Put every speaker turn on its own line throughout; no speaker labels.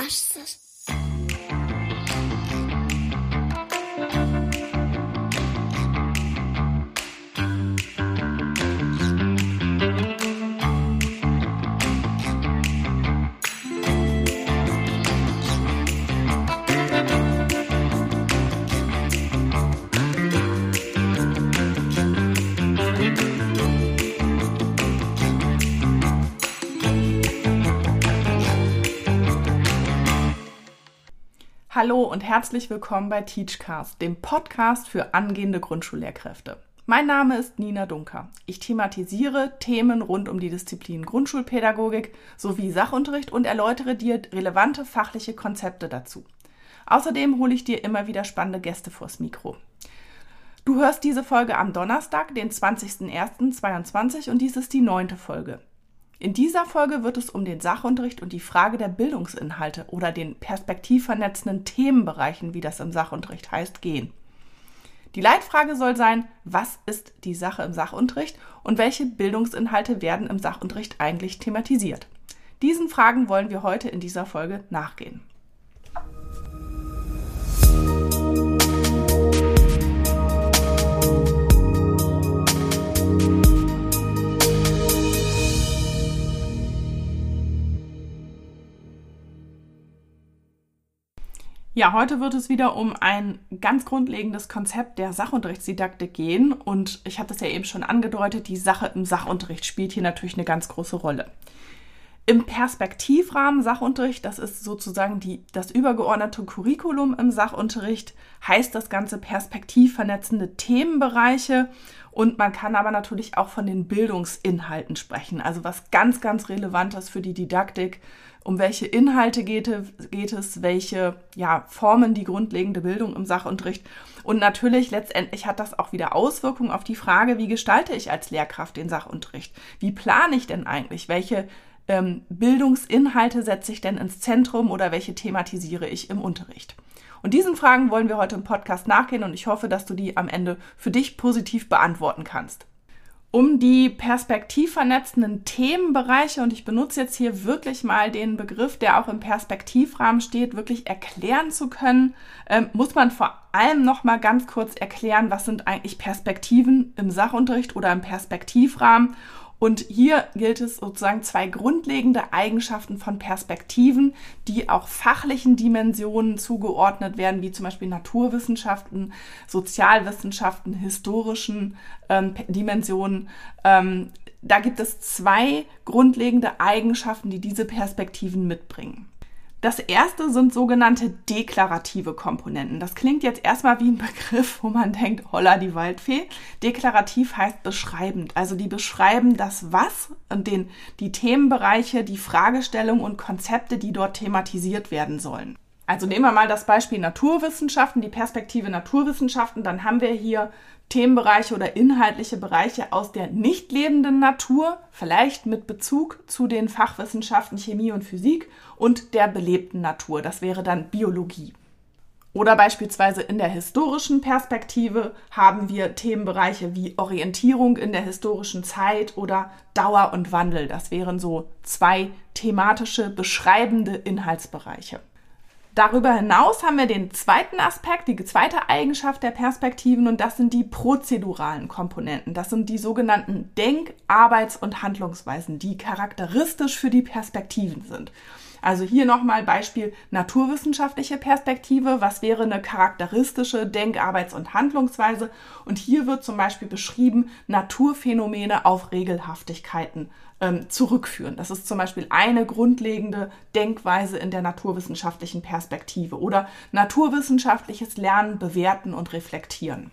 graças.
Hallo und herzlich willkommen bei Teachcast, dem Podcast für angehende Grundschullehrkräfte. Mein Name ist Nina Dunker. Ich thematisiere Themen rund um die Disziplin Grundschulpädagogik sowie Sachunterricht und erläutere dir relevante fachliche Konzepte dazu. Außerdem hole ich dir immer wieder spannende Gäste vors Mikro. Du hörst diese Folge am Donnerstag, den 20.01.2022 und dies ist die neunte Folge. In dieser Folge wird es um den Sachunterricht und die Frage der Bildungsinhalte oder den perspektivvernetzenden Themenbereichen, wie das im Sachunterricht heißt, gehen. Die Leitfrage soll sein, was ist die Sache im Sachunterricht und welche Bildungsinhalte werden im Sachunterricht eigentlich thematisiert? Diesen Fragen wollen wir heute in dieser Folge nachgehen. Ja, heute wird es wieder um ein ganz grundlegendes Konzept der Sachunterrichtsdidaktik gehen. Und ich habe das ja eben schon angedeutet, die Sache im Sachunterricht spielt hier natürlich eine ganz große Rolle. Im Perspektivrahmen Sachunterricht, das ist sozusagen die, das übergeordnete Curriculum im Sachunterricht, heißt das Ganze perspektivvernetzende Themenbereiche. Und man kann aber natürlich auch von den Bildungsinhalten sprechen, also was ganz, ganz relevant ist für die Didaktik um welche Inhalte geht, geht es, welche ja, formen die grundlegende Bildung im Sachunterricht. Und natürlich letztendlich hat das auch wieder Auswirkungen auf die Frage, wie gestalte ich als Lehrkraft den Sachunterricht? Wie plane ich denn eigentlich? Welche ähm, Bildungsinhalte setze ich denn ins Zentrum oder welche thematisiere ich im Unterricht? Und diesen Fragen wollen wir heute im Podcast nachgehen und ich hoffe, dass du die am Ende für dich positiv beantworten kannst um die perspektivvernetzenden Themenbereiche, und ich benutze jetzt hier wirklich mal den Begriff, der auch im Perspektivrahmen steht, wirklich erklären zu können, ähm, muss man vor allem noch mal ganz kurz erklären, was sind eigentlich Perspektiven im Sachunterricht oder im Perspektivrahmen und hier gilt es sozusagen zwei grundlegende Eigenschaften von Perspektiven, die auch fachlichen Dimensionen zugeordnet werden, wie zum Beispiel Naturwissenschaften, Sozialwissenschaften, historischen ähm, Dimensionen. Ähm, da gibt es zwei grundlegende Eigenschaften, die diese Perspektiven mitbringen. Das erste sind sogenannte deklarative Komponenten. Das klingt jetzt erstmal wie ein Begriff, wo man denkt, holla die Waldfee. Deklarativ heißt beschreibend. Also die beschreiben das Was und den, die Themenbereiche, die Fragestellungen und Konzepte, die dort thematisiert werden sollen. Also nehmen wir mal das Beispiel Naturwissenschaften, die Perspektive Naturwissenschaften. Dann haben wir hier Themenbereiche oder inhaltliche Bereiche aus der nicht lebenden Natur, vielleicht mit Bezug zu den Fachwissenschaften Chemie und Physik und der belebten Natur. Das wäre dann Biologie. Oder beispielsweise in der historischen Perspektive haben wir Themenbereiche wie Orientierung in der historischen Zeit oder Dauer und Wandel. Das wären so zwei thematische beschreibende Inhaltsbereiche. Darüber hinaus haben wir den zweiten Aspekt, die zweite Eigenschaft der Perspektiven und das sind die prozeduralen Komponenten. Das sind die sogenannten Denk-, Arbeits- und Handlungsweisen, die charakteristisch für die Perspektiven sind. Also hier nochmal Beispiel naturwissenschaftliche Perspektive. Was wäre eine charakteristische Denk-, Arbeits- und Handlungsweise? Und hier wird zum Beispiel beschrieben, Naturphänomene auf Regelhaftigkeiten ähm, zurückführen. Das ist zum Beispiel eine grundlegende Denkweise in der naturwissenschaftlichen Perspektive oder naturwissenschaftliches Lernen, Bewerten und Reflektieren.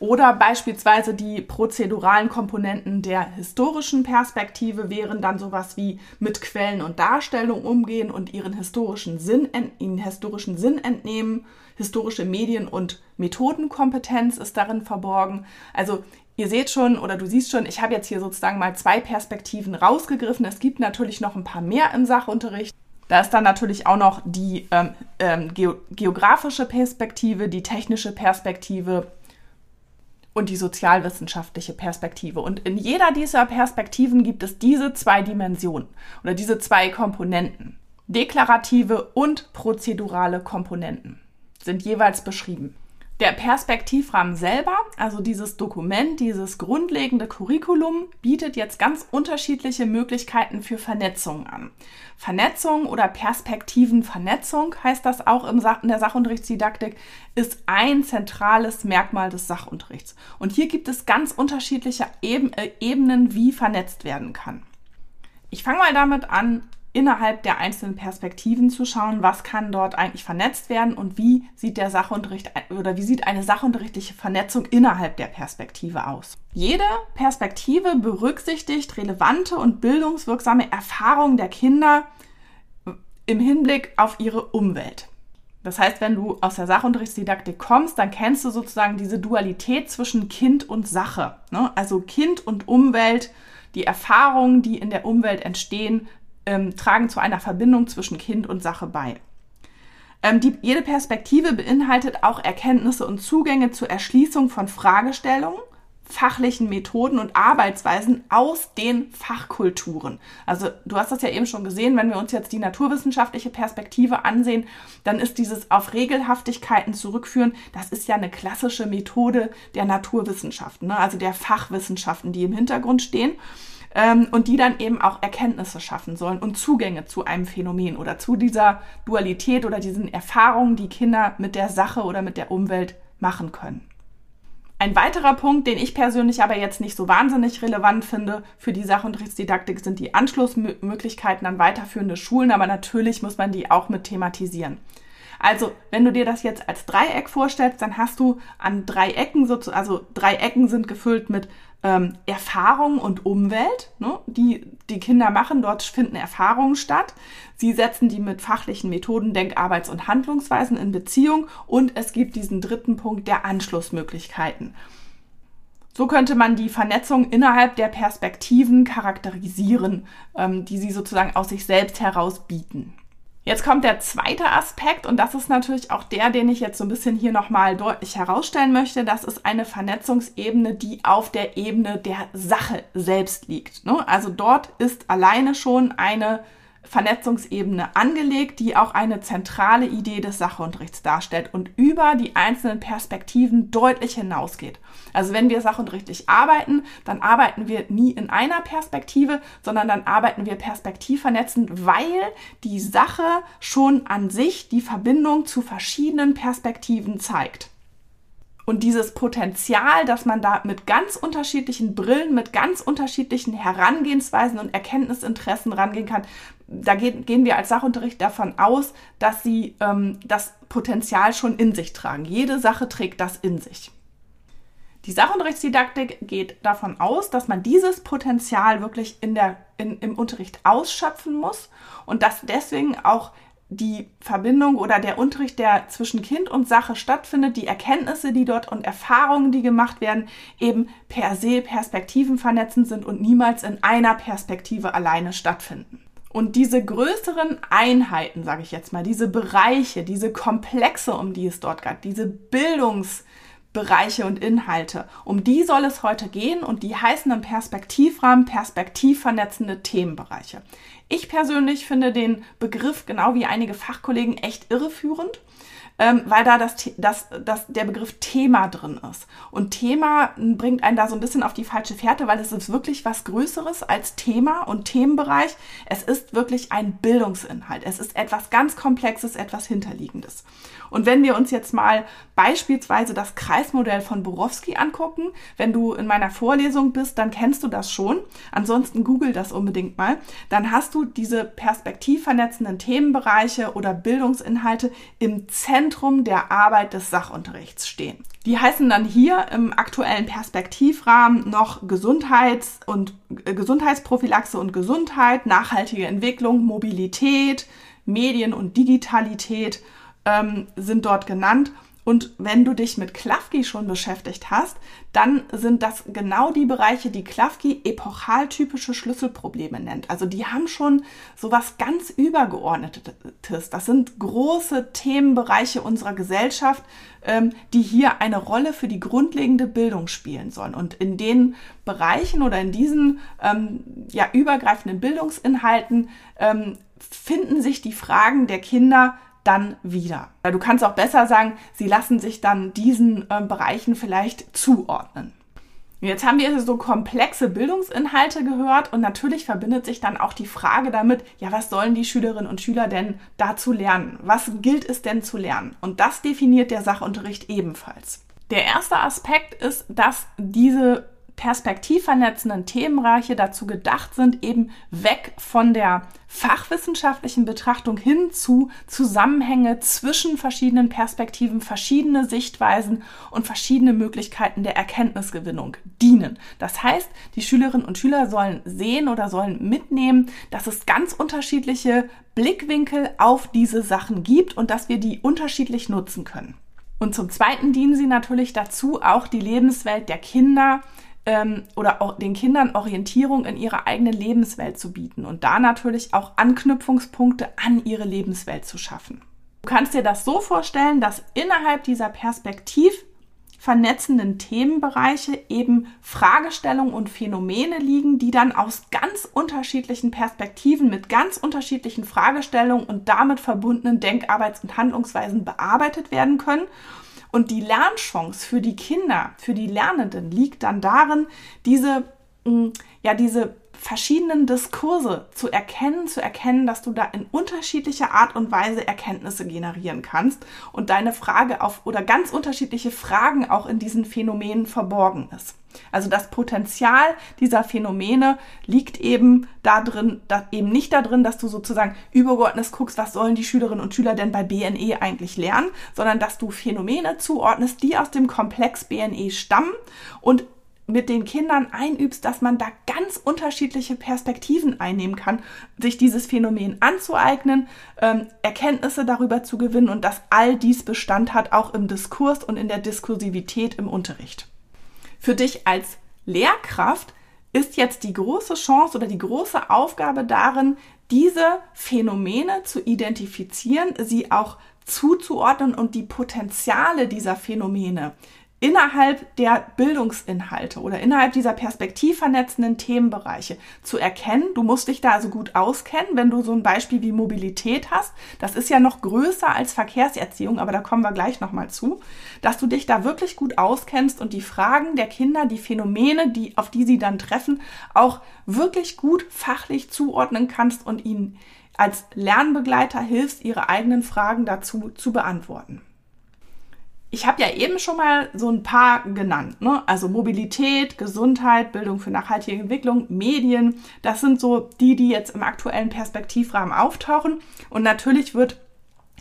Oder beispielsweise die prozeduralen Komponenten der historischen Perspektive wären dann sowas wie mit Quellen und Darstellung umgehen und ihren historischen Sinn, ihnen historischen Sinn entnehmen. Historische Medien- und Methodenkompetenz ist darin verborgen. Also ihr seht schon oder du siehst schon, ich habe jetzt hier sozusagen mal zwei Perspektiven rausgegriffen. Es gibt natürlich noch ein paar mehr im Sachunterricht. Da ist dann natürlich auch noch die ähm, ähm, geografische Perspektive, die technische Perspektive, und die sozialwissenschaftliche Perspektive. Und in jeder dieser Perspektiven gibt es diese zwei Dimensionen oder diese zwei Komponenten. Deklarative und prozedurale Komponenten sind jeweils beschrieben. Der Perspektivrahmen selber, also dieses Dokument, dieses grundlegende Curriculum, bietet jetzt ganz unterschiedliche Möglichkeiten für Vernetzung an. Vernetzung oder Perspektivenvernetzung heißt das auch in der Sachunterrichtsdidaktik, ist ein zentrales Merkmal des Sachunterrichts. Und hier gibt es ganz unterschiedliche äh, Ebenen, wie vernetzt werden kann. Ich fange mal damit an, innerhalb der einzelnen Perspektiven zu schauen, was kann dort eigentlich vernetzt werden und wie sieht der Sachunterricht oder wie sieht eine sachunterrichtliche Vernetzung innerhalb der Perspektive aus. Jede Perspektive berücksichtigt relevante und bildungswirksame Erfahrungen der Kinder im Hinblick auf ihre Umwelt. Das heißt, wenn du aus der Sachunterrichtsdidaktik kommst, dann kennst du sozusagen diese Dualität zwischen Kind und Sache. Ne? Also Kind und Umwelt, die Erfahrungen, die in der Umwelt entstehen, ähm, tragen zu einer Verbindung zwischen Kind und Sache bei. Ähm, die, jede Perspektive beinhaltet auch Erkenntnisse und Zugänge zur Erschließung von Fragestellungen, fachlichen Methoden und Arbeitsweisen aus den Fachkulturen. Also du hast das ja eben schon gesehen, wenn wir uns jetzt die naturwissenschaftliche Perspektive ansehen, dann ist dieses auf Regelhaftigkeiten zurückführen, das ist ja eine klassische Methode der Naturwissenschaften, ne? also der Fachwissenschaften, die im Hintergrund stehen ähm, und die dann eben auch Erkenntnisse schaffen sollen und Zugänge zu einem Phänomen oder zu dieser Dualität oder diesen Erfahrungen, die Kinder mit der Sache oder mit der Umwelt machen können. Ein weiterer Punkt, den ich persönlich aber jetzt nicht so wahnsinnig relevant finde für die Sachunterrichtsdidaktik, sind die Anschlussmöglichkeiten an weiterführende Schulen, aber natürlich muss man die auch mit thematisieren. Also, wenn du dir das jetzt als Dreieck vorstellst, dann hast du an drei Ecken, also drei Ecken sind gefüllt mit ähm, Erfahrung und Umwelt, ne, die die Kinder machen. Dort finden Erfahrungen statt. Sie setzen die mit fachlichen Methoden, Denkarbeits- und Handlungsweisen in Beziehung und es gibt diesen dritten Punkt der Anschlussmöglichkeiten. So könnte man die Vernetzung innerhalb der Perspektiven charakterisieren, ähm, die sie sozusagen aus sich selbst heraus bieten. Jetzt kommt der zweite Aspekt und das ist natürlich auch der, den ich jetzt so ein bisschen hier nochmal deutlich herausstellen möchte. Das ist eine Vernetzungsebene, die auf der Ebene der Sache selbst liegt. Ne? Also dort ist alleine schon eine Vernetzungsebene angelegt, die auch eine zentrale Idee des Sachunterrichts darstellt und über die einzelnen Perspektiven deutlich hinausgeht. Also wenn wir sachunterrichtlich arbeiten, dann arbeiten wir nie in einer Perspektive, sondern dann arbeiten wir perspektivvernetzend, weil die Sache schon an sich die Verbindung zu verschiedenen Perspektiven zeigt. Und dieses Potenzial, dass man da mit ganz unterschiedlichen Brillen, mit ganz unterschiedlichen Herangehensweisen und Erkenntnisinteressen rangehen kann, da gehen, gehen wir als Sachunterricht davon aus, dass sie ähm, das Potenzial schon in sich tragen. Jede Sache trägt das in sich. Die Sachunterrichtsdidaktik geht davon aus, dass man dieses Potenzial wirklich in der, in, im Unterricht ausschöpfen muss und dass deswegen auch die Verbindung oder der Unterricht, der zwischen Kind und Sache stattfindet, die Erkenntnisse, die dort und Erfahrungen, die gemacht werden, eben per se Perspektiven vernetzend sind und niemals in einer Perspektive alleine stattfinden. Und diese größeren Einheiten, sage ich jetzt mal, diese Bereiche, diese Komplexe, um die es dort geht, diese Bildungs- Bereiche und Inhalte. Um die soll es heute gehen und die heißen im Perspektivrahmen perspektivvernetzende Themenbereiche. Ich persönlich finde den Begriff, genau wie einige Fachkollegen, echt irreführend ähm, weil da das, das, das, der Begriff Thema drin ist. Und Thema bringt einen da so ein bisschen auf die falsche Fährte, weil es ist wirklich was Größeres als Thema und Themenbereich. Es ist wirklich ein Bildungsinhalt. Es ist etwas ganz Komplexes, etwas Hinterliegendes. Und wenn wir uns jetzt mal beispielsweise das Kreismodell von Borowski angucken, wenn du in meiner Vorlesung bist, dann kennst du das schon. Ansonsten google das unbedingt mal. Dann hast du diese perspektivvernetzenden Themenbereiche oder Bildungsinhalte im Zentrum Zentrum der Arbeit des Sachunterrichts stehen. Die heißen dann hier im aktuellen Perspektivrahmen noch Gesundheits- und äh, Gesundheitsprophylaxe und Gesundheit, nachhaltige Entwicklung, Mobilität, Medien und Digitalität ähm, sind dort genannt. Und wenn du dich mit Klafki schon beschäftigt hast, dann sind das genau die Bereiche, die Klafki epochaltypische Schlüsselprobleme nennt. Also die haben schon sowas ganz Übergeordnetes. Das sind große Themenbereiche unserer Gesellschaft, ähm, die hier eine Rolle für die grundlegende Bildung spielen sollen. Und in den Bereichen oder in diesen ähm, ja, übergreifenden Bildungsinhalten ähm, finden sich die Fragen der Kinder dann wieder. Du kannst auch besser sagen, sie lassen sich dann diesen äh, Bereichen vielleicht zuordnen. Jetzt haben wir so komplexe Bildungsinhalte gehört und natürlich verbindet sich dann auch die Frage damit, ja, was sollen die Schülerinnen und Schüler denn dazu lernen? Was gilt es denn zu lernen? Und das definiert der Sachunterricht ebenfalls. Der erste Aspekt ist, dass diese perspektivvernetzenden Themenreiche dazu gedacht sind, eben weg von der fachwissenschaftlichen Betrachtung hin zu Zusammenhänge zwischen verschiedenen Perspektiven, verschiedene Sichtweisen und verschiedene Möglichkeiten der Erkenntnisgewinnung dienen. Das heißt, die Schülerinnen und Schüler sollen sehen oder sollen mitnehmen, dass es ganz unterschiedliche Blickwinkel auf diese Sachen gibt und dass wir die unterschiedlich nutzen können. Und zum Zweiten dienen sie natürlich dazu, auch die Lebenswelt der Kinder ähm, oder auch den Kindern Orientierung in ihrer eigenen Lebenswelt zu bieten und da natürlich auch Anknüpfungspunkte an ihre Lebenswelt zu schaffen. Du kannst dir das so vorstellen, dass innerhalb dieser Perspektiv vernetzenden Themenbereiche eben Fragestellungen und Phänomene liegen, die dann aus ganz unterschiedlichen Perspektiven mit ganz unterschiedlichen Fragestellungen und damit verbundenen Denkarbeits- und Handlungsweisen bearbeitet werden können und die Lernchance für die Kinder, für die Lernenden liegt dann darin, diese, mm, ja, diese verschiedenen Diskurse zu erkennen, zu erkennen, dass du da in unterschiedlicher Art und Weise Erkenntnisse generieren kannst und deine Frage auf oder ganz unterschiedliche Fragen auch in diesen Phänomenen verborgen ist. Also das Potenzial dieser Phänomene liegt eben da drin, da, eben nicht darin, dass du sozusagen übergeordnet guckst, was sollen die Schülerinnen und Schüler denn bei BNE eigentlich lernen, sondern dass du Phänomene zuordnest, die aus dem Komplex BNE stammen und mit den Kindern einübst, dass man da ganz unterschiedliche Perspektiven einnehmen kann, sich dieses Phänomen anzueignen, ähm, Erkenntnisse darüber zu gewinnen und dass all dies Bestand hat, auch im Diskurs und in der Diskursivität im Unterricht. Für dich als Lehrkraft ist jetzt die große Chance oder die große Aufgabe darin, diese Phänomene zu identifizieren, sie auch zuzuordnen und die Potenziale dieser Phänomene innerhalb der Bildungsinhalte oder innerhalb dieser perspektivvernetzenden Themenbereiche zu erkennen. Du musst dich da also gut auskennen, wenn du so ein Beispiel wie Mobilität hast. Das ist ja noch größer als Verkehrserziehung, aber da kommen wir gleich nochmal zu, dass du dich da wirklich gut auskennst und die Fragen der Kinder, die Phänomene, die, auf die sie dann treffen, auch wirklich gut fachlich zuordnen kannst und ihnen als Lernbegleiter hilfst, ihre eigenen Fragen dazu zu beantworten ich habe ja eben schon mal so ein paar genannt. Ne? Also Mobilität, Gesundheit, Bildung für nachhaltige Entwicklung, Medien. Das sind so die, die jetzt im aktuellen Perspektivrahmen auftauchen. Und natürlich wird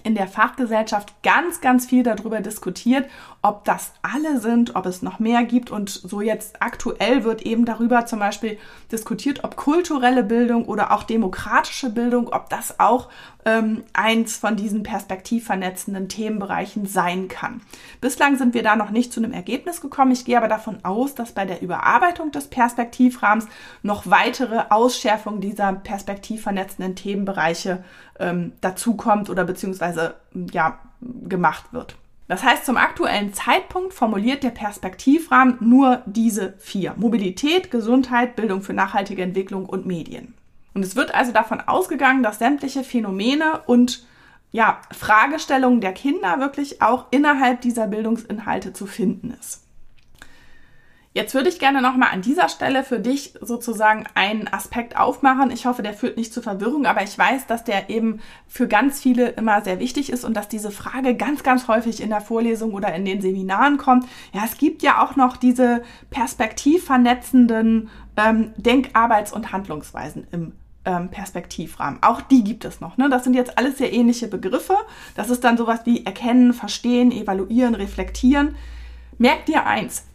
in der Fachgesellschaft ganz, ganz viel darüber diskutiert, ob das alle sind, ob es noch mehr gibt. Und so jetzt aktuell wird eben darüber zum Beispiel diskutiert, ob kulturelle Bildung oder auch demokratische Bildung, ob das auch ähm, eins von diesen perspektivvernetzenden Themenbereichen sein kann. Bislang sind wir da noch nicht zu einem Ergebnis gekommen. Ich gehe aber davon aus, dass bei der Überarbeitung des Perspektivrahmens noch weitere Ausschärfung dieser perspektivvernetzenden Themenbereiche ähm, dazukommt oder beziehungsweise ja gemacht wird. Das heißt, zum aktuellen Zeitpunkt formuliert der Perspektivrahmen nur diese vier. Mobilität, Gesundheit, Bildung für nachhaltige Entwicklung und Medien. Und es wird also davon ausgegangen, dass sämtliche Phänomene und ja, Fragestellungen der Kinder wirklich auch innerhalb dieser Bildungsinhalte zu finden ist. Jetzt würde ich gerne nochmal an dieser Stelle für dich sozusagen einen Aspekt aufmachen. Ich hoffe, der führt nicht zu Verwirrung, aber ich weiß, dass der eben für ganz viele immer sehr wichtig ist und dass diese Frage ganz, ganz häufig in der Vorlesung oder in den Seminaren kommt. Ja, es gibt ja auch noch diese perspektivvernetzenden ähm, Denkarbeits- und Handlungsweisen im ähm, Perspektivrahmen. Auch die gibt es noch. Ne? Das sind jetzt alles sehr ähnliche Begriffe. Das ist dann sowas wie erkennen, verstehen, evaluieren, reflektieren. Merk dir eins,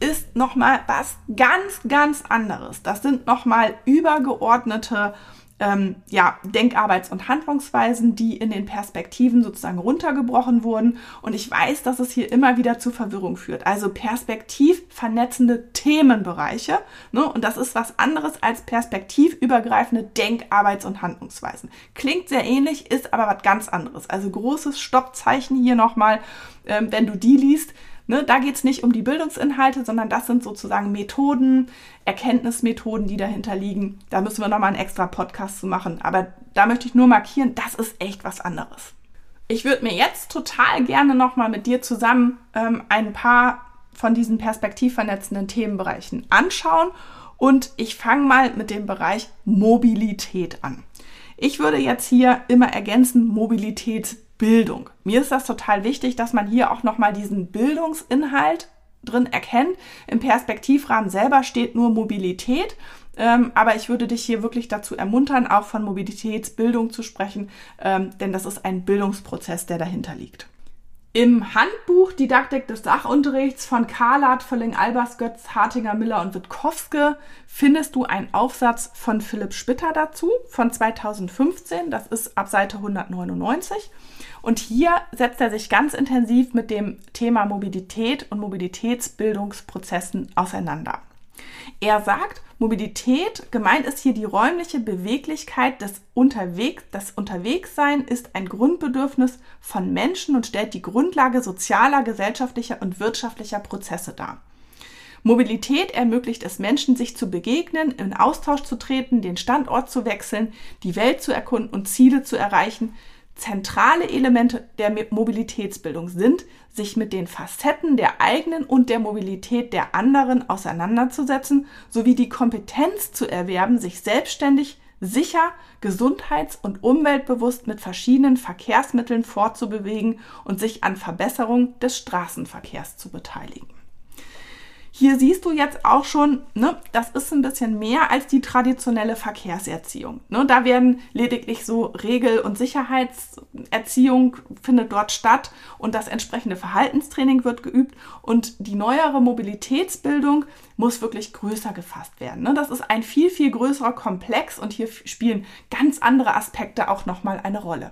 ist nochmal was ganz, ganz anderes. Das sind nochmal übergeordnete ähm, ja, Denkarbeits- und Handlungsweisen, die in den Perspektiven sozusagen runtergebrochen wurden. Und ich weiß, dass es hier immer wieder zu Verwirrung führt. Also perspektivvernetzende Themenbereiche. Ne? Und das ist was anderes als perspektivübergreifende Denkarbeits- und Handlungsweisen. Klingt sehr ähnlich, ist aber was ganz anderes. Also großes Stoppzeichen hier nochmal, ähm, wenn du die liest Ne, da geht es nicht um die Bildungsinhalte, sondern das sind sozusagen Methoden, Erkenntnismethoden, die dahinter liegen. Da müssen wir nochmal einen extra Podcast zu machen. Aber da möchte ich nur markieren, das ist echt was anderes. Ich würde mir jetzt total gerne nochmal mit dir zusammen ähm, ein paar von diesen perspektivvernetzenden Themenbereichen anschauen. Und ich fange mal mit dem Bereich Mobilität an. Ich würde jetzt hier immer ergänzen Mobilitätsbildung. Mir ist das total wichtig, dass man hier auch nochmal diesen Bildungsinhalt drin erkennt. Im Perspektivrahmen selber steht nur Mobilität. Ähm, aber ich würde dich hier wirklich dazu ermuntern, auch von Mobilitätsbildung zu sprechen, ähm, denn das ist ein Bildungsprozess, der dahinter liegt. Im Handbuch Didaktik des Sachunterrichts von Karlat, Völling, Albers, Götz, Hartinger, Miller und Witkowske findest du einen Aufsatz von Philipp Spitter dazu von 2015. Das ist ab Seite 199. Und hier setzt er sich ganz intensiv mit dem Thema Mobilität und Mobilitätsbildungsprozessen auseinander. Er sagt, Mobilität, gemeint ist hier die räumliche Beweglichkeit des Unterwegs. Das Unterwegssein ist ein Grundbedürfnis von Menschen und stellt die Grundlage sozialer, gesellschaftlicher und wirtschaftlicher Prozesse dar. Mobilität ermöglicht es Menschen, sich zu begegnen, in Austausch zu treten, den Standort zu wechseln, die Welt zu erkunden und Ziele zu erreichen, Zentrale Elemente der Mobilitätsbildung sind, sich mit den Facetten der eigenen und der Mobilität der anderen auseinanderzusetzen, sowie die Kompetenz zu erwerben, sich selbstständig, sicher, gesundheits- und umweltbewusst mit verschiedenen Verkehrsmitteln fortzubewegen und sich an Verbesserung des Straßenverkehrs zu beteiligen. Hier siehst du jetzt auch schon, ne, das ist ein bisschen mehr als die traditionelle Verkehrserziehung. Ne, da werden lediglich so Regel- und Sicherheitserziehung findet dort statt und das entsprechende Verhaltenstraining wird geübt und die neuere Mobilitätsbildung muss wirklich größer gefasst werden. Ne? Das ist ein viel, viel größerer Komplex und hier spielen ganz andere Aspekte auch nochmal eine Rolle.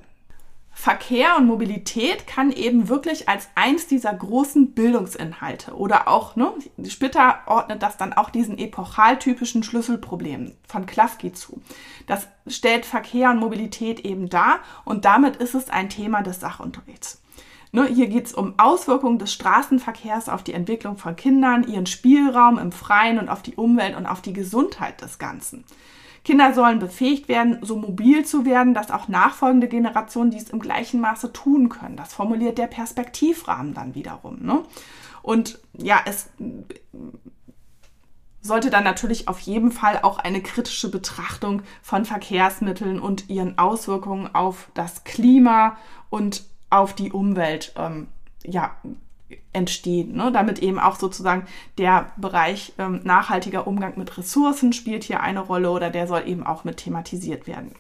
Verkehr und Mobilität kann eben wirklich als eins dieser großen Bildungsinhalte oder auch, ne, Spitter ordnet das dann auch diesen epochaltypischen Schlüsselproblemen von Klafki zu. Das stellt Verkehr und Mobilität eben dar und damit ist es ein Thema des Sachunterrichts. Ne, hier geht es um Auswirkungen des Straßenverkehrs auf die Entwicklung von Kindern, ihren Spielraum im Freien und auf die Umwelt und auf die Gesundheit des Ganzen. Kinder sollen befähigt werden, so mobil zu werden, dass auch nachfolgende Generationen dies im gleichen Maße tun können. Das formuliert der Perspektivrahmen dann wiederum. Ne? Und ja, es sollte dann natürlich auf jeden Fall auch eine kritische Betrachtung von Verkehrsmitteln und ihren Auswirkungen auf das Klima und auf die Umwelt ähm, ja, entstehen, ne? damit eben auch sozusagen der Bereich ähm, nachhaltiger Umgang mit Ressourcen spielt hier eine Rolle oder der soll eben auch mit thematisiert werden.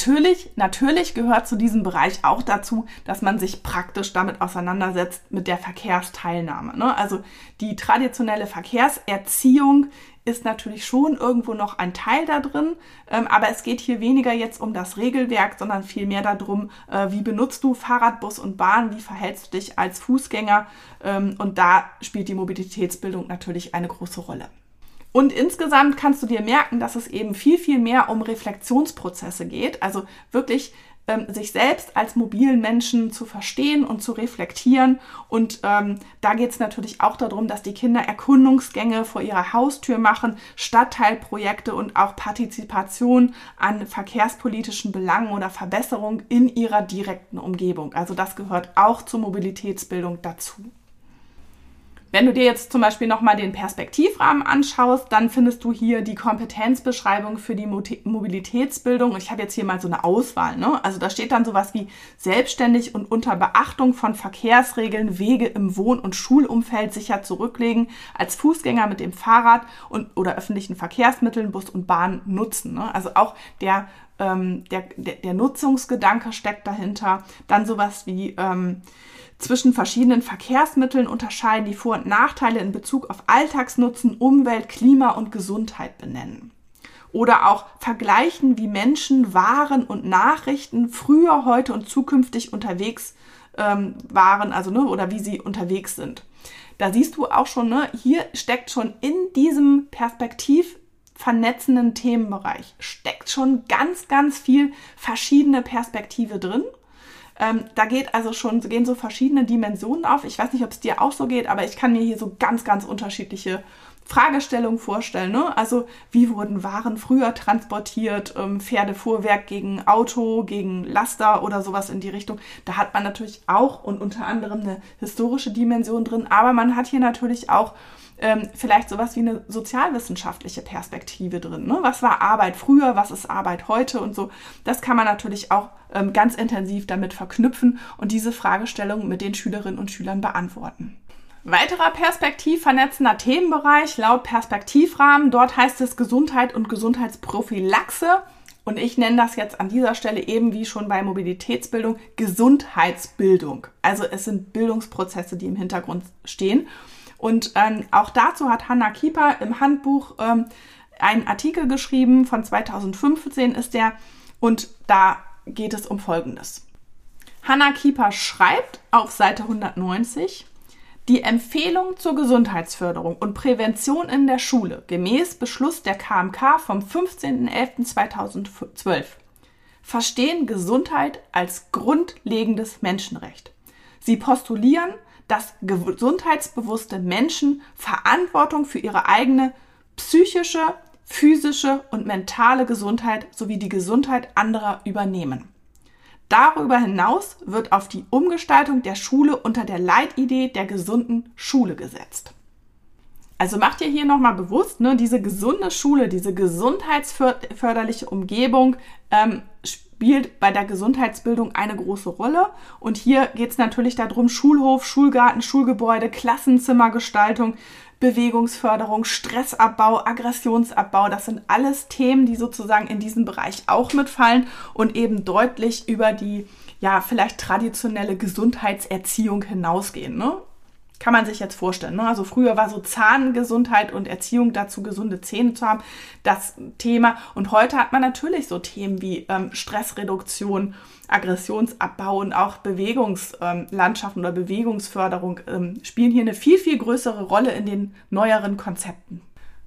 Natürlich, natürlich gehört zu diesem Bereich auch dazu, dass man sich praktisch damit auseinandersetzt mit der Verkehrsteilnahme. Ne? Also die traditionelle Verkehrserziehung ist natürlich schon irgendwo noch ein Teil da drin, ähm, aber es geht hier weniger jetzt um das Regelwerk, sondern vielmehr darum, äh, wie benutzt du Fahrrad, Bus und Bahn, wie verhältst du dich als Fußgänger ähm, und da spielt die Mobilitätsbildung natürlich eine große Rolle. Und insgesamt kannst du dir merken, dass es eben viel, viel mehr um Reflexionsprozesse geht. Also wirklich ähm, sich selbst als mobilen Menschen zu verstehen und zu reflektieren. Und ähm, da geht es natürlich auch darum, dass die Kinder Erkundungsgänge vor ihrer Haustür machen, Stadtteilprojekte und auch Partizipation an verkehrspolitischen Belangen oder Verbesserungen in ihrer direkten Umgebung. Also das gehört auch zur Mobilitätsbildung dazu. Wenn du dir jetzt zum Beispiel nochmal den Perspektivrahmen anschaust, dann findest du hier die Kompetenzbeschreibung für die Mobilitätsbildung. Ich habe jetzt hier mal so eine Auswahl. Ne? Also da steht dann sowas wie selbstständig und unter Beachtung von Verkehrsregeln Wege im Wohn- und Schulumfeld sicher zurücklegen, als Fußgänger mit dem Fahrrad und oder öffentlichen Verkehrsmitteln, Bus und Bahn nutzen. Ne? Also auch der, ähm, der, der, der Nutzungsgedanke steckt dahinter. Dann sowas wie ähm, zwischen verschiedenen Verkehrsmitteln unterscheiden, die Vor- und Nachteile in Bezug auf Alltagsnutzen, Umwelt, Klima und Gesundheit benennen. Oder auch vergleichen, wie Menschen Waren und Nachrichten früher, heute und zukünftig unterwegs ähm, waren, also ne, oder wie sie unterwegs sind. Da siehst du auch schon, ne, hier steckt schon in diesem Perspektiv vernetzenden Themenbereich steckt schon ganz, ganz viel verschiedene Perspektive drin Ähm, da geht also schon, gehen so verschiedene Dimensionen auf. Ich weiß nicht, ob es dir auch so geht, aber ich kann mir hier so ganz, ganz unterschiedliche Fragestellungen vorstellen. Ne? Also wie wurden Waren früher transportiert, ähm, Pferdefuhrwerk gegen Auto, gegen Laster oder sowas in die Richtung. Da hat man natürlich auch und unter anderem eine historische Dimension drin, aber man hat hier natürlich auch ähm, vielleicht sowas wie eine sozialwissenschaftliche Perspektive drin. Ne? Was war Arbeit früher, was ist Arbeit heute und so. Das kann man natürlich auch ähm, ganz intensiv damit verknüpfen und diese Fragestellung mit den Schülerinnen und Schülern beantworten. Weiterer perspektiv vernetzender Themenbereich laut Perspektivrahmen. Dort heißt es Gesundheit und Gesundheitsprophylaxe. Und ich nenne das jetzt an dieser Stelle eben wie schon bei Mobilitätsbildung Gesundheitsbildung. Also es sind Bildungsprozesse, die im Hintergrund stehen. Und ähm, auch dazu hat Hanna Kieper im Handbuch ähm, einen Artikel geschrieben, von 2015 ist der, und da geht es um Folgendes. Hanna Kieper schreibt auf Seite 190, die Empfehlung zur Gesundheitsförderung und Prävention in der Schule gemäß Beschluss der KMK vom 15.11.2012 verstehen Gesundheit als grundlegendes Menschenrecht. Sie postulieren, dass gesundheitsbewusste Menschen Verantwortung für ihre eigene psychische, physische und mentale Gesundheit sowie die Gesundheit anderer übernehmen. Darüber hinaus wird auf die Umgestaltung der Schule unter der Leitidee der gesunden Schule gesetzt. Also macht ihr hier nochmal bewusst, ne, diese gesunde Schule, diese gesundheitsförderliche Umgebung ähm, spielt bei der Gesundheitsbildung eine große Rolle. Und hier geht es natürlich darum, Schulhof, Schulgarten, Schulgebäude, Klassenzimmergestaltung, Bewegungsförderung, Stressabbau, Aggressionsabbau. Das sind alles Themen, die sozusagen in diesem Bereich auch mitfallen und eben deutlich über die ja, vielleicht traditionelle Gesundheitserziehung hinausgehen. Ne? Kann man sich jetzt vorstellen. Ne? Also früher war so Zahngesundheit und Erziehung dazu, gesunde Zähne zu haben, das Thema. Und heute hat man natürlich so Themen wie ähm, Stressreduktion, Aggressionsabbau und auch Bewegungslandschaften ähm, oder Bewegungsförderung ähm, spielen hier eine viel, viel größere Rolle in den neueren Konzepten.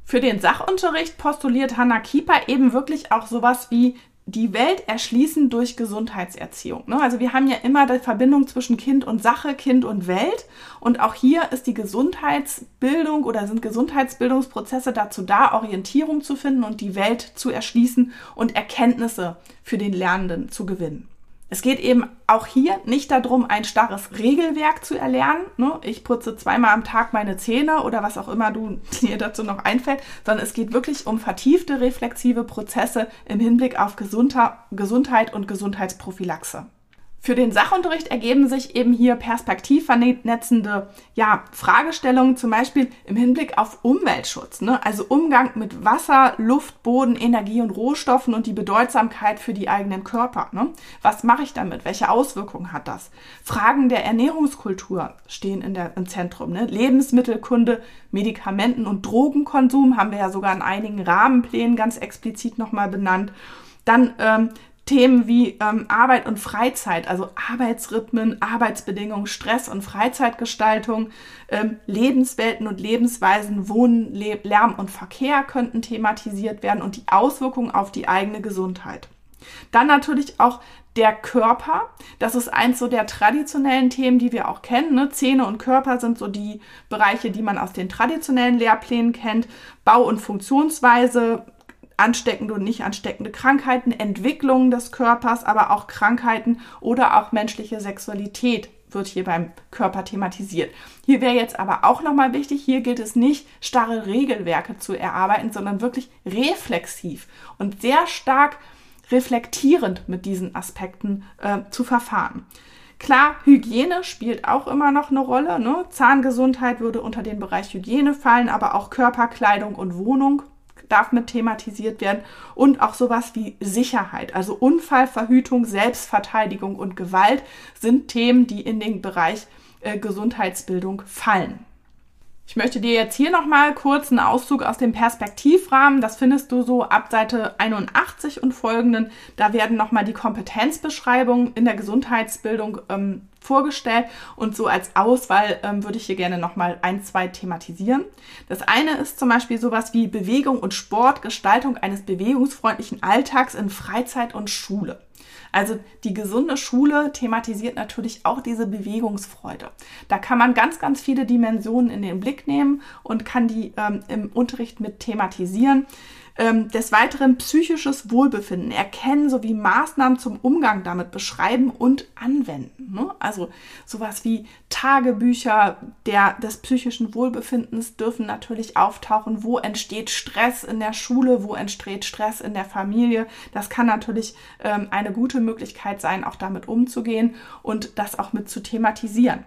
Für den Sachunterricht postuliert Hannah Kieper eben wirklich auch sowas wie die Welt erschließen durch Gesundheitserziehung. Ne? Also wir haben ja immer die Verbindung zwischen Kind und Sache, Kind und Welt. Und auch hier ist die Gesundheitsbildung oder sind Gesundheitsbildungsprozesse dazu da, Orientierung zu finden und die Welt zu erschließen und Erkenntnisse für den Lernenden zu gewinnen. Es geht eben auch hier nicht darum, ein starres Regelwerk zu erlernen. Ne? Ich putze zweimal am Tag meine Zähne oder was auch immer du dir dazu noch einfällt, sondern es geht wirklich um vertiefte reflexive Prozesse im Hinblick auf Gesundheit und Gesundheitsprophylaxe. Für den Sachunterricht ergeben sich eben hier perspektivvernetzende ja, Fragestellungen, zum Beispiel im Hinblick auf Umweltschutz, ne? also Umgang mit Wasser, Luft, Boden, Energie und Rohstoffen und die Bedeutsamkeit für die eigenen Körper. Ne? Was mache ich damit? Welche Auswirkungen hat das? Fragen der Ernährungskultur stehen in der, im Zentrum. Ne? Lebensmittelkunde, Medikamenten- und Drogenkonsum haben wir ja sogar in einigen Rahmenplänen ganz explizit nochmal benannt. Dann ähm, Themen wie ähm, Arbeit und Freizeit, also Arbeitsrhythmen, Arbeitsbedingungen, Stress und Freizeitgestaltung, ähm, Lebenswelten und Lebensweisen, Wohnen, Le Lärm und Verkehr könnten thematisiert werden und die Auswirkungen auf die eigene Gesundheit. Dann natürlich auch der Körper. Das ist eins so der traditionellen Themen, die wir auch kennen. Ne? Zähne und Körper sind so die Bereiche, die man aus den traditionellen Lehrplänen kennt. Bau- und Funktionsweise, ansteckende und nicht ansteckende Krankheiten, Entwicklungen des Körpers, aber auch Krankheiten oder auch menschliche Sexualität wird hier beim Körper thematisiert. Hier wäre jetzt aber auch nochmal wichtig, hier gilt es nicht, starre Regelwerke zu erarbeiten, sondern wirklich reflexiv und sehr stark reflektierend mit diesen Aspekten äh, zu verfahren. Klar, Hygiene spielt auch immer noch eine Rolle. Ne? Zahngesundheit würde unter den Bereich Hygiene fallen, aber auch Körperkleidung und Wohnung darf mit thematisiert werden und auch sowas wie Sicherheit, also Unfallverhütung, Selbstverteidigung und Gewalt sind Themen, die in den Bereich äh, Gesundheitsbildung fallen. Ich möchte dir jetzt hier nochmal kurz einen Auszug aus dem Perspektivrahmen, das findest du so ab Seite 81 und folgenden. Da werden nochmal die Kompetenzbeschreibungen in der Gesundheitsbildung ähm, vorgestellt und so als Auswahl ähm, würde ich hier gerne nochmal ein, zwei thematisieren. Das eine ist zum Beispiel sowas wie Bewegung und Sport, Gestaltung eines bewegungsfreundlichen Alltags in Freizeit und Schule. Also die gesunde Schule thematisiert natürlich auch diese Bewegungsfreude. Da kann man ganz, ganz viele Dimensionen in den Blick nehmen und kann die ähm, im Unterricht mit thematisieren. Ähm, des Weiteren psychisches Wohlbefinden erkennen sowie Maßnahmen zum Umgang damit beschreiben und anwenden. Ne? Also sowas wie Tagebücher der, des psychischen Wohlbefindens dürfen natürlich auftauchen. Wo entsteht Stress in der Schule? Wo entsteht Stress in der Familie? Das kann natürlich ähm, eine gute Möglichkeit sein, auch damit umzugehen und das auch mit zu thematisieren.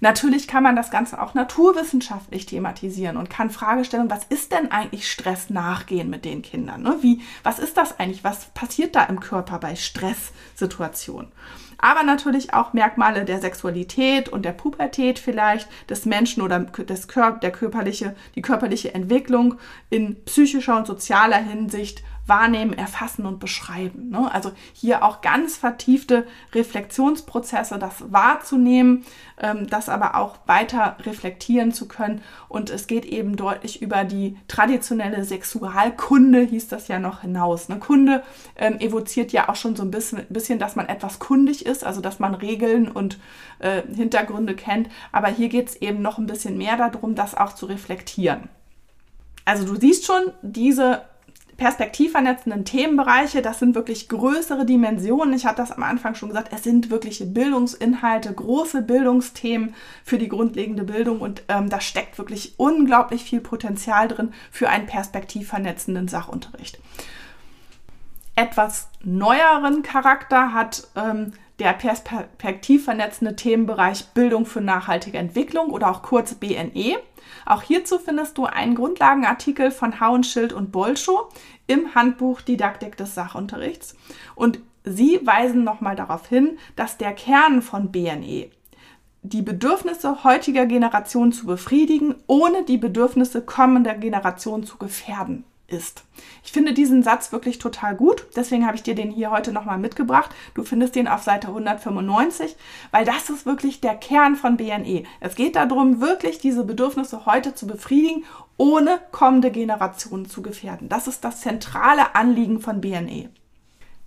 Natürlich kann man das Ganze auch naturwissenschaftlich thematisieren und kann Fragestellungen, was ist denn eigentlich Stress nachgehen mit den Kindern? Ne? Wie, was ist das eigentlich? Was passiert da im Körper bei Stresssituationen? Aber natürlich auch Merkmale der Sexualität und der Pubertät vielleicht des Menschen oder des Kör der körperliche, die körperliche Entwicklung in psychischer und sozialer Hinsicht wahrnehmen, erfassen und beschreiben. Ne? Also hier auch ganz vertiefte Reflexionsprozesse, das wahrzunehmen, ähm, das aber auch weiter reflektieren zu können. Und es geht eben deutlich über die traditionelle Sexualkunde, hieß das ja noch hinaus. Ne? Kunde ähm, evoziert ja auch schon so ein bisschen, bisschen, dass man etwas kundig ist, also dass man Regeln und äh, Hintergründe kennt. Aber hier geht es eben noch ein bisschen mehr darum, das auch zu reflektieren. Also du siehst schon, diese perspektivvernetzenden Themenbereiche, das sind wirklich größere Dimensionen. Ich hatte das am Anfang schon gesagt, es sind wirkliche Bildungsinhalte, große Bildungsthemen für die grundlegende Bildung und ähm, da steckt wirklich unglaublich viel Potenzial drin für einen perspektivvernetzenden Sachunterricht. Etwas neueren Charakter hat ähm, der perspektivvernetzende Themenbereich Bildung für nachhaltige Entwicklung oder auch kurz BNE. Auch hierzu findest du einen Grundlagenartikel von Hauenschild und Bolschow im Handbuch Didaktik des Sachunterrichts. Und sie weisen nochmal darauf hin, dass der Kern von BNE die Bedürfnisse heutiger Generation zu befriedigen, ohne die Bedürfnisse kommender Generation zu gefährden ist. Ich finde diesen Satz wirklich total gut, deswegen habe ich dir den hier heute nochmal mitgebracht. Du findest den auf Seite 195, weil das ist wirklich der Kern von BNE. Es geht darum, wirklich diese Bedürfnisse heute zu befriedigen, ohne kommende Generationen zu gefährden. Das ist das zentrale Anliegen von BNE.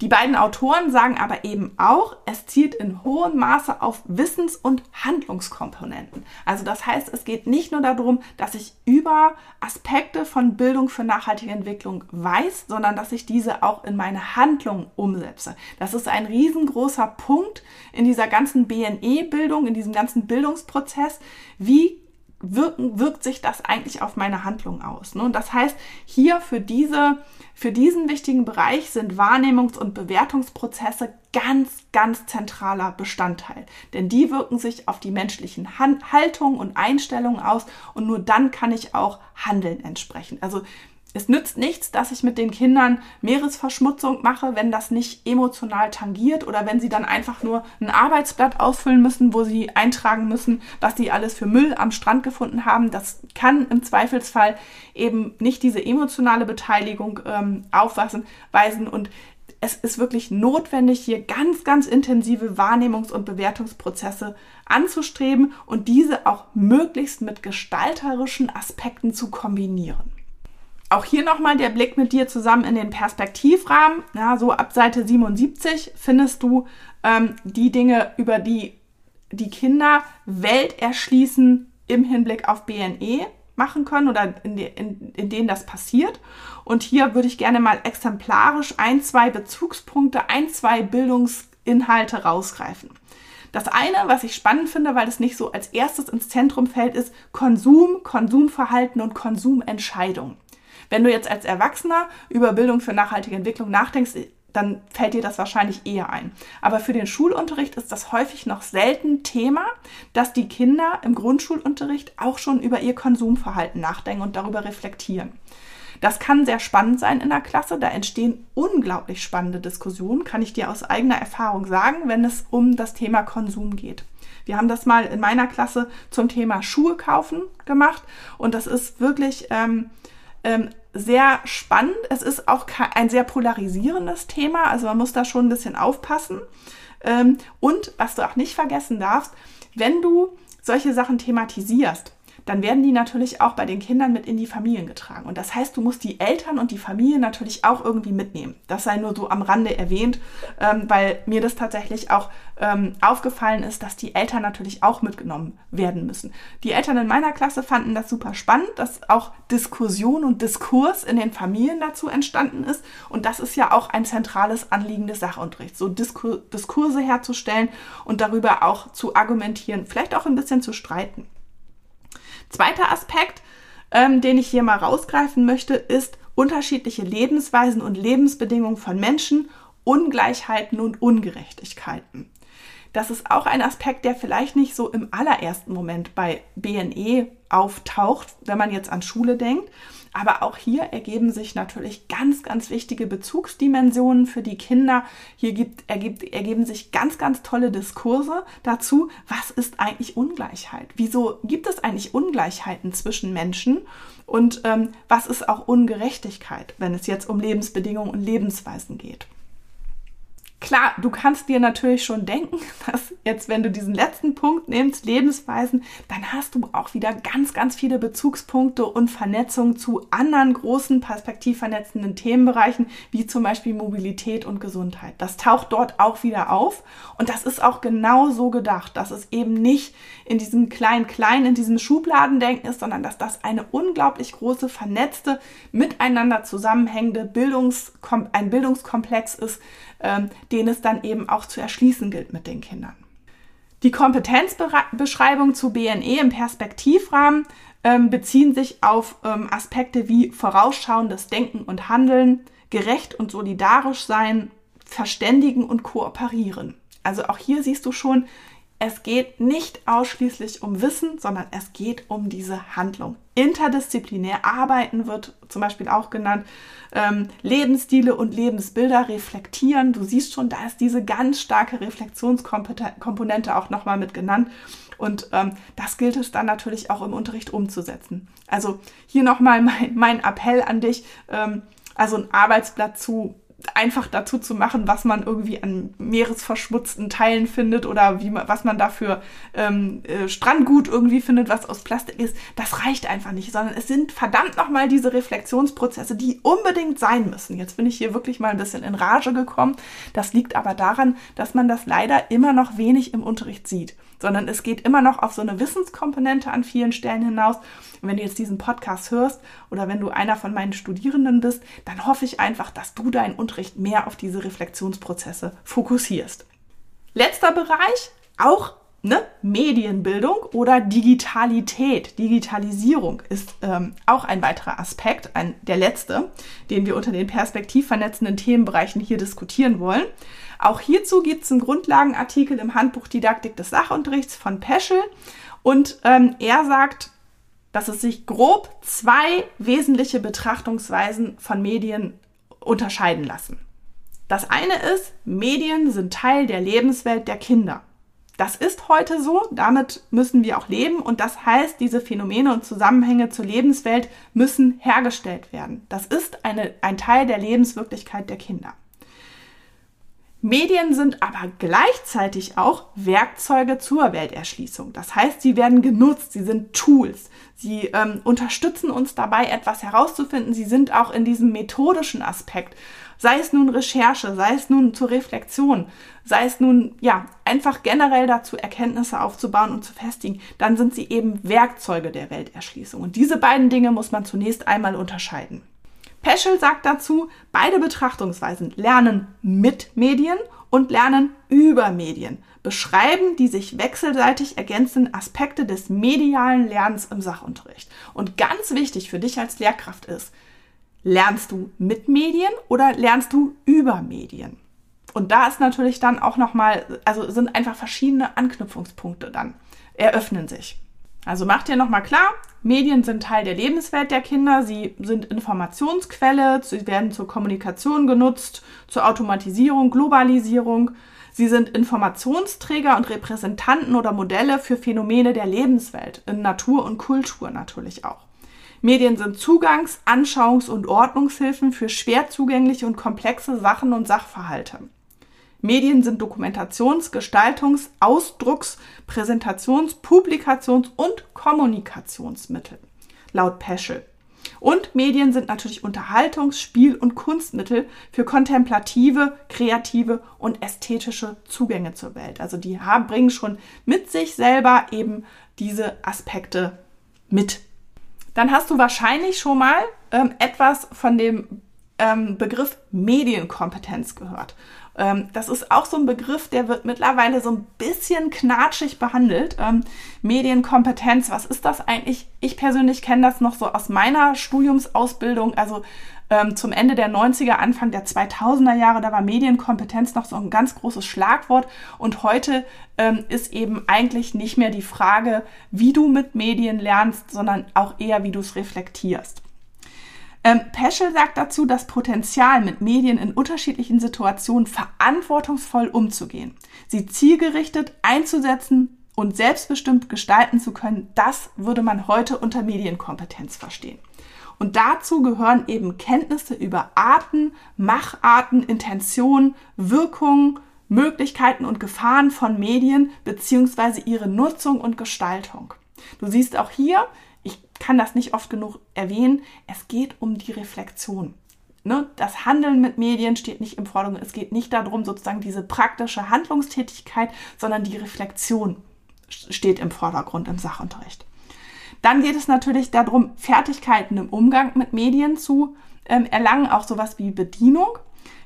Die beiden Autoren sagen aber eben auch, es zielt in hohem Maße auf Wissens- und Handlungskomponenten. Also das heißt, es geht nicht nur darum, dass ich über Aspekte von Bildung für nachhaltige Entwicklung weiß, sondern dass ich diese auch in meine Handlung umsetze. Das ist ein riesengroßer Punkt in dieser ganzen BNE-Bildung, in diesem ganzen Bildungsprozess. Wie wirken, wirkt sich das eigentlich auf meine Handlung aus? Ne? Und das heißt, hier für diese für diesen wichtigen Bereich sind Wahrnehmungs- und Bewertungsprozesse ganz, ganz zentraler Bestandteil. Denn die wirken sich auf die menschlichen Haltungen und Einstellungen aus und nur dann kann ich auch handeln entsprechend. Also es nützt nichts, dass ich mit den Kindern Meeresverschmutzung mache, wenn das nicht emotional tangiert oder wenn sie dann einfach nur ein Arbeitsblatt ausfüllen müssen, wo sie eintragen müssen, was sie alles für Müll am Strand gefunden haben. Das kann im Zweifelsfall eben nicht diese emotionale Beteiligung ähm, aufweisen und es ist wirklich notwendig, hier ganz, ganz intensive Wahrnehmungs- und Bewertungsprozesse anzustreben und diese auch möglichst mit gestalterischen Aspekten zu kombinieren. Auch hier nochmal der Blick mit dir zusammen in den Perspektivrahmen. Ja, so ab Seite 77 findest du ähm, die Dinge, über die die Kinder Welt erschließen im Hinblick auf BNE machen können oder in, de, in, in denen das passiert. Und hier würde ich gerne mal exemplarisch ein, zwei Bezugspunkte, ein, zwei Bildungsinhalte rausgreifen. Das eine, was ich spannend finde, weil es nicht so als erstes ins Zentrum fällt, ist Konsum, Konsumverhalten und Konsumentscheidung. Wenn du jetzt als Erwachsener über Bildung für nachhaltige Entwicklung nachdenkst, dann fällt dir das wahrscheinlich eher ein. Aber für den Schulunterricht ist das häufig noch selten Thema, dass die Kinder im Grundschulunterricht auch schon über ihr Konsumverhalten nachdenken und darüber reflektieren. Das kann sehr spannend sein in der Klasse. Da entstehen unglaublich spannende Diskussionen, kann ich dir aus eigener Erfahrung sagen, wenn es um das Thema Konsum geht. Wir haben das mal in meiner Klasse zum Thema Schuhe kaufen gemacht und das ist wirklich ähm, ähm, sehr spannend. Es ist auch ein sehr polarisierendes Thema, also man muss da schon ein bisschen aufpassen. Ähm, und was du auch nicht vergessen darfst, wenn du solche Sachen thematisierst, dann werden die natürlich auch bei den Kindern mit in die Familien getragen. Und das heißt, du musst die Eltern und die Familie natürlich auch irgendwie mitnehmen. Das sei nur so am Rande erwähnt, ähm, weil mir das tatsächlich auch ähm, aufgefallen ist, dass die Eltern natürlich auch mitgenommen werden müssen. Die Eltern in meiner Klasse fanden das super spannend, dass auch Diskussion und Diskurs in den Familien dazu entstanden ist. Und das ist ja auch ein zentrales Anliegen des Sachunterrichts, so Diskur Diskurse herzustellen und darüber auch zu argumentieren, vielleicht auch ein bisschen zu streiten. Zweiter Aspekt, ähm, den ich hier mal rausgreifen möchte, ist unterschiedliche Lebensweisen und Lebensbedingungen von Menschen, Ungleichheiten und Ungerechtigkeiten. Das ist auch ein Aspekt, der vielleicht nicht so im allerersten Moment bei BNE auftaucht, wenn man jetzt an Schule denkt. Aber auch hier ergeben sich natürlich ganz, ganz wichtige Bezugsdimensionen für die Kinder. Hier gibt, ergibt, ergeben sich ganz, ganz tolle Diskurse dazu, was ist eigentlich Ungleichheit? Wieso gibt es eigentlich Ungleichheiten zwischen Menschen? Und ähm, was ist auch Ungerechtigkeit, wenn es jetzt um Lebensbedingungen und Lebensweisen geht? Klar, du kannst dir natürlich schon denken, dass jetzt, wenn du diesen letzten Punkt nimmst, Lebensweisen, dann hast du auch wieder ganz, ganz viele Bezugspunkte und Vernetzungen zu anderen großen perspektivvernetzenden Themenbereichen, wie zum Beispiel Mobilität und Gesundheit. Das taucht dort auch wieder auf und das ist auch genau so gedacht, dass es eben nicht in diesem klein-klein, in diesem Schubladendenken ist, sondern dass das eine unglaublich große, vernetzte, miteinander zusammenhängende Bildungskom ein Bildungskomplex ist, ähm, den es dann eben auch zu erschließen gilt mit den Kindern. Die Kompetenzbeschreibung zu BNE im Perspektivrahmen ähm, beziehen sich auf ähm, Aspekte wie vorausschauendes Denken und Handeln, gerecht und solidarisch sein, verständigen und kooperieren. Also auch hier siehst du schon, es geht nicht ausschließlich um Wissen, sondern es geht um diese Handlung. Interdisziplinär arbeiten wird zum Beispiel auch genannt. Ähm, Lebensstile und Lebensbilder reflektieren. Du siehst schon, da ist diese ganz starke Reflexionskomponente auch nochmal mit genannt. Und ähm, das gilt es dann natürlich auch im Unterricht umzusetzen. Also hier nochmal mein, mein Appell an dich. Ähm, also ein Arbeitsblatt zu einfach dazu zu machen, was man irgendwie an meeresverschmutzten Teilen findet oder wie man, was man dafür ähm, äh, Strandgut irgendwie findet, was aus Plastik ist, das reicht einfach nicht, sondern es sind verdammt nochmal diese Reflexionsprozesse, die unbedingt sein müssen. Jetzt bin ich hier wirklich mal ein bisschen in Rage gekommen. Das liegt aber daran, dass man das leider immer noch wenig im Unterricht sieht sondern es geht immer noch auf so eine Wissenskomponente an vielen Stellen hinaus. Wenn du jetzt diesen Podcast hörst oder wenn du einer von meinen Studierenden bist, dann hoffe ich einfach, dass du deinen Unterricht mehr auf diese Reflexionsprozesse fokussierst. Letzter Bereich, auch ne, Medienbildung oder Digitalität. Digitalisierung ist ähm, auch ein weiterer Aspekt, ein, der letzte, den wir unter den perspektivvernetzenden Themenbereichen hier diskutieren wollen. Auch hierzu gibt es einen Grundlagenartikel im Handbuch Didaktik des Sachunterrichts von Peschel und ähm, er sagt, dass es sich grob zwei wesentliche Betrachtungsweisen von Medien unterscheiden lassen. Das eine ist, Medien sind Teil der Lebenswelt der Kinder. Das ist heute so, damit müssen wir auch leben und das heißt, diese Phänomene und Zusammenhänge zur Lebenswelt müssen hergestellt werden. Das ist eine, ein Teil der Lebenswirklichkeit der Kinder. Medien sind aber gleichzeitig auch Werkzeuge zur Welterschließung. Das heißt, sie werden genutzt, sie sind Tools. Sie ähm, unterstützen uns dabei, etwas herauszufinden. Sie sind auch in diesem methodischen Aspekt, sei es nun Recherche, sei es nun zur Reflexion, sei es nun, ja, einfach generell dazu, Erkenntnisse aufzubauen und zu festigen, dann sind sie eben Werkzeuge der Welterschließung. Und diese beiden Dinge muss man zunächst einmal unterscheiden. Peschel sagt dazu, beide Betrachtungsweisen lernen mit Medien und lernen über Medien, beschreiben die sich wechselseitig ergänzenden Aspekte des medialen Lernens im Sachunterricht. Und ganz wichtig für dich als Lehrkraft ist, lernst du mit Medien oder lernst du über Medien? Und da ist natürlich dann auch nochmal, also sind einfach verschiedene Anknüpfungspunkte dann, eröffnen sich. Also macht dir nochmal klar, Medien sind Teil der Lebenswelt der Kinder, sie sind Informationsquelle, sie werden zur Kommunikation genutzt, zur Automatisierung, Globalisierung. Sie sind Informationsträger und Repräsentanten oder Modelle für Phänomene der Lebenswelt, in Natur und Kultur natürlich auch. Medien sind Zugangs-, Anschauungs- und Ordnungshilfen für schwer zugängliche und komplexe Sachen und Sachverhalte. Medien sind Dokumentations-, Gestaltungs-, Ausdrucks-, Präsentations-, Publikations- und Kommunikationsmittel, laut Peschel. Und Medien sind natürlich Unterhaltungs-, Spiel- und Kunstmittel für kontemplative, kreative und ästhetische Zugänge zur Welt. Also die haben, bringen schon mit sich selber eben diese Aspekte mit. Dann hast du wahrscheinlich schon mal ähm, etwas von dem ähm, Begriff Medienkompetenz gehört. Ähm, das ist auch so ein Begriff, der wird mittlerweile so ein bisschen knatschig behandelt. Ähm, Medienkompetenz, was ist das eigentlich? Ich persönlich kenne das noch so aus meiner Studiumsausbildung, also ähm, zum Ende der 90er, Anfang der 2000er Jahre, da war Medienkompetenz noch so ein ganz großes Schlagwort. Und heute ähm, ist eben eigentlich nicht mehr die Frage, wie du mit Medien lernst, sondern auch eher, wie du es reflektierst. Ähm, Peschel sagt dazu, das Potenzial, mit Medien in unterschiedlichen Situationen verantwortungsvoll umzugehen, sie zielgerichtet einzusetzen und selbstbestimmt gestalten zu können, das würde man heute unter Medienkompetenz verstehen. Und dazu gehören eben Kenntnisse über Arten, Macharten, Intentionen, Wirkungen, Möglichkeiten und Gefahren von Medien beziehungsweise ihre Nutzung und Gestaltung. Du siehst auch hier, kann das nicht oft genug erwähnen, es geht um die Reflexion. Ne? Das Handeln mit Medien steht nicht im Vordergrund. Es geht nicht darum, sozusagen diese praktische Handlungstätigkeit, sondern die Reflexion steht im Vordergrund im Sachunterricht. Dann geht es natürlich darum, Fertigkeiten im Umgang mit Medien zu ähm, erlangen, auch sowas wie Bedienung.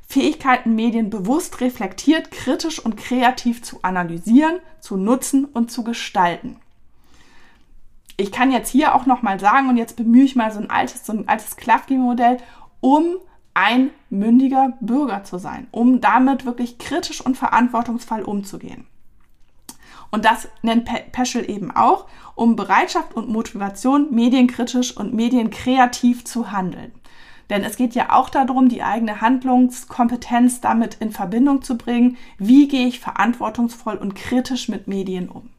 Fähigkeiten, Medien bewusst, reflektiert, kritisch und kreativ zu analysieren, zu nutzen und zu gestalten ich kann jetzt hier auch nochmal sagen, und jetzt bemühe ich mal so ein altes, so ein altes Klafki-Modell, um ein mündiger Bürger zu sein, um damit wirklich kritisch und verantwortungsvoll umzugehen. Und das nennt Peschel eben auch, um Bereitschaft und Motivation medienkritisch und medienkreativ zu handeln. Denn es geht ja auch darum, die eigene Handlungskompetenz damit in Verbindung zu bringen. Wie gehe ich verantwortungsvoll und kritisch mit Medien um?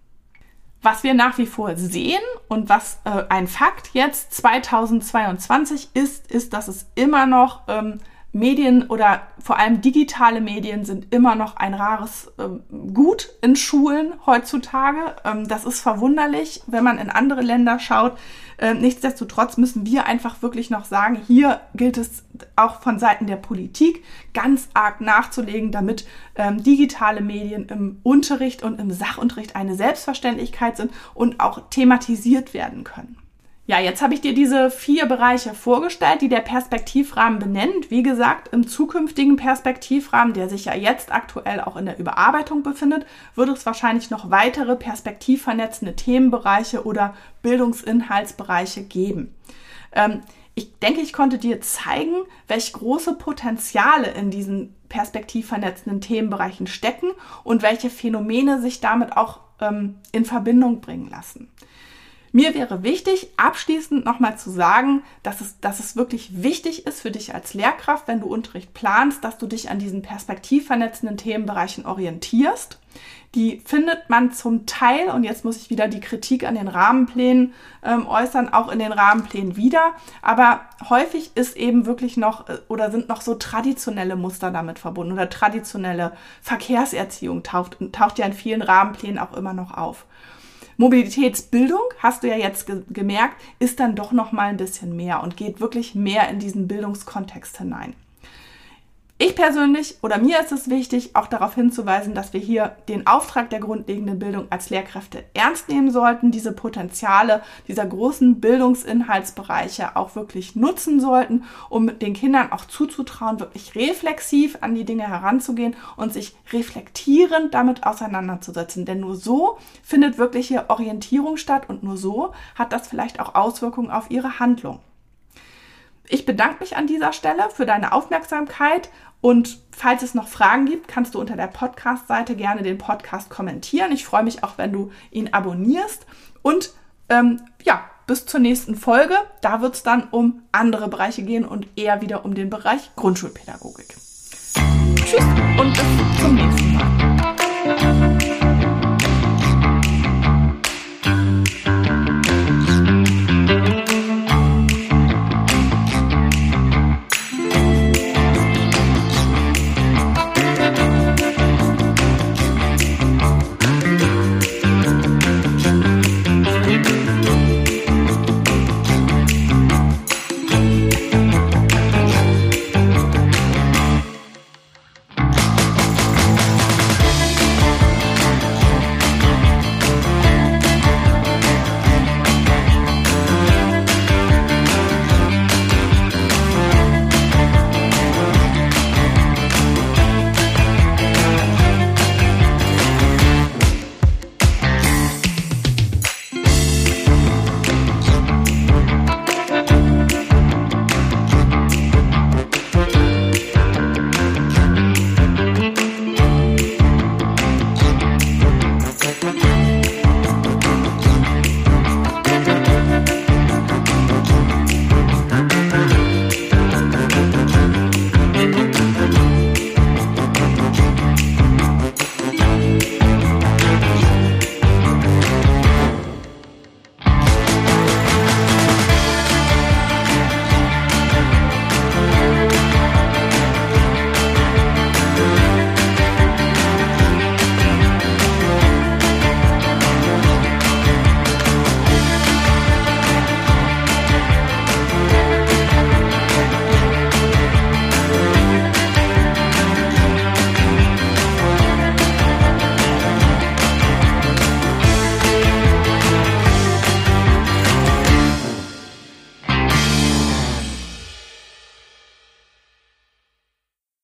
Was wir nach wie vor sehen und was äh, ein Fakt jetzt 2022 ist, ist, dass es immer noch ähm, Medien oder vor allem digitale Medien sind immer noch ein rares ähm, Gut in Schulen heutzutage. Ähm, das ist verwunderlich, wenn man in andere Länder schaut. Ähm, nichtsdestotrotz müssen wir einfach wirklich noch sagen, hier gilt es auch von Seiten der Politik ganz arg nachzulegen, damit ähm, digitale Medien im Unterricht und im Sachunterricht eine Selbstverständlichkeit sind und auch thematisiert werden können. Ja, jetzt habe ich dir diese vier Bereiche vorgestellt, die der Perspektivrahmen benennt. Wie gesagt, im zukünftigen Perspektivrahmen, der sich ja jetzt aktuell auch in der Überarbeitung befindet, wird es wahrscheinlich noch weitere perspektivvernetzende Themenbereiche oder Bildungsinhaltsbereiche geben. Ähm, ich denke, ich konnte dir zeigen, welche große Potenziale in diesen perspektivvernetzenden Themenbereichen stecken und welche Phänomene sich damit auch ähm, in Verbindung bringen lassen. Mir wäre wichtig, abschließend nochmal zu sagen, dass es, dass es wirklich wichtig ist für dich als Lehrkraft, wenn du Unterricht planst, dass du dich an diesen perspektivvernetzenden Themenbereichen orientierst. Die findet man zum Teil, und jetzt muss ich wieder die Kritik an den Rahmenplänen ähm, äußern, auch in den Rahmenplänen wieder. Aber häufig ist eben wirklich noch äh, oder sind noch so traditionelle Muster damit verbunden oder traditionelle Verkehrserziehung taucht, taucht ja in vielen Rahmenplänen auch immer noch auf. Mobilitätsbildung, hast du ja jetzt ge gemerkt, ist dann doch noch mal ein bisschen mehr und geht wirklich mehr in diesen Bildungskontext hinein. Ich persönlich oder mir ist es wichtig, auch darauf hinzuweisen, dass wir hier den Auftrag der grundlegenden Bildung als Lehrkräfte ernst nehmen sollten, diese Potenziale dieser großen Bildungsinhaltsbereiche auch wirklich nutzen sollten, um den Kindern auch zuzutrauen, wirklich reflexiv an die Dinge heranzugehen und sich reflektierend damit auseinanderzusetzen. Denn nur so findet wirklich hier Orientierung statt und nur so hat das vielleicht auch Auswirkungen auf ihre Handlung. Ich bedanke mich an dieser Stelle für deine Aufmerksamkeit und falls es noch Fragen gibt, kannst du unter der Podcast-Seite gerne den Podcast kommentieren. Ich freue mich auch, wenn du ihn abonnierst. Und ähm, ja, bis zur nächsten Folge. Da wird es dann um andere Bereiche gehen und eher wieder um den Bereich Grundschulpädagogik. Tschüss und bis zum nächsten Mal.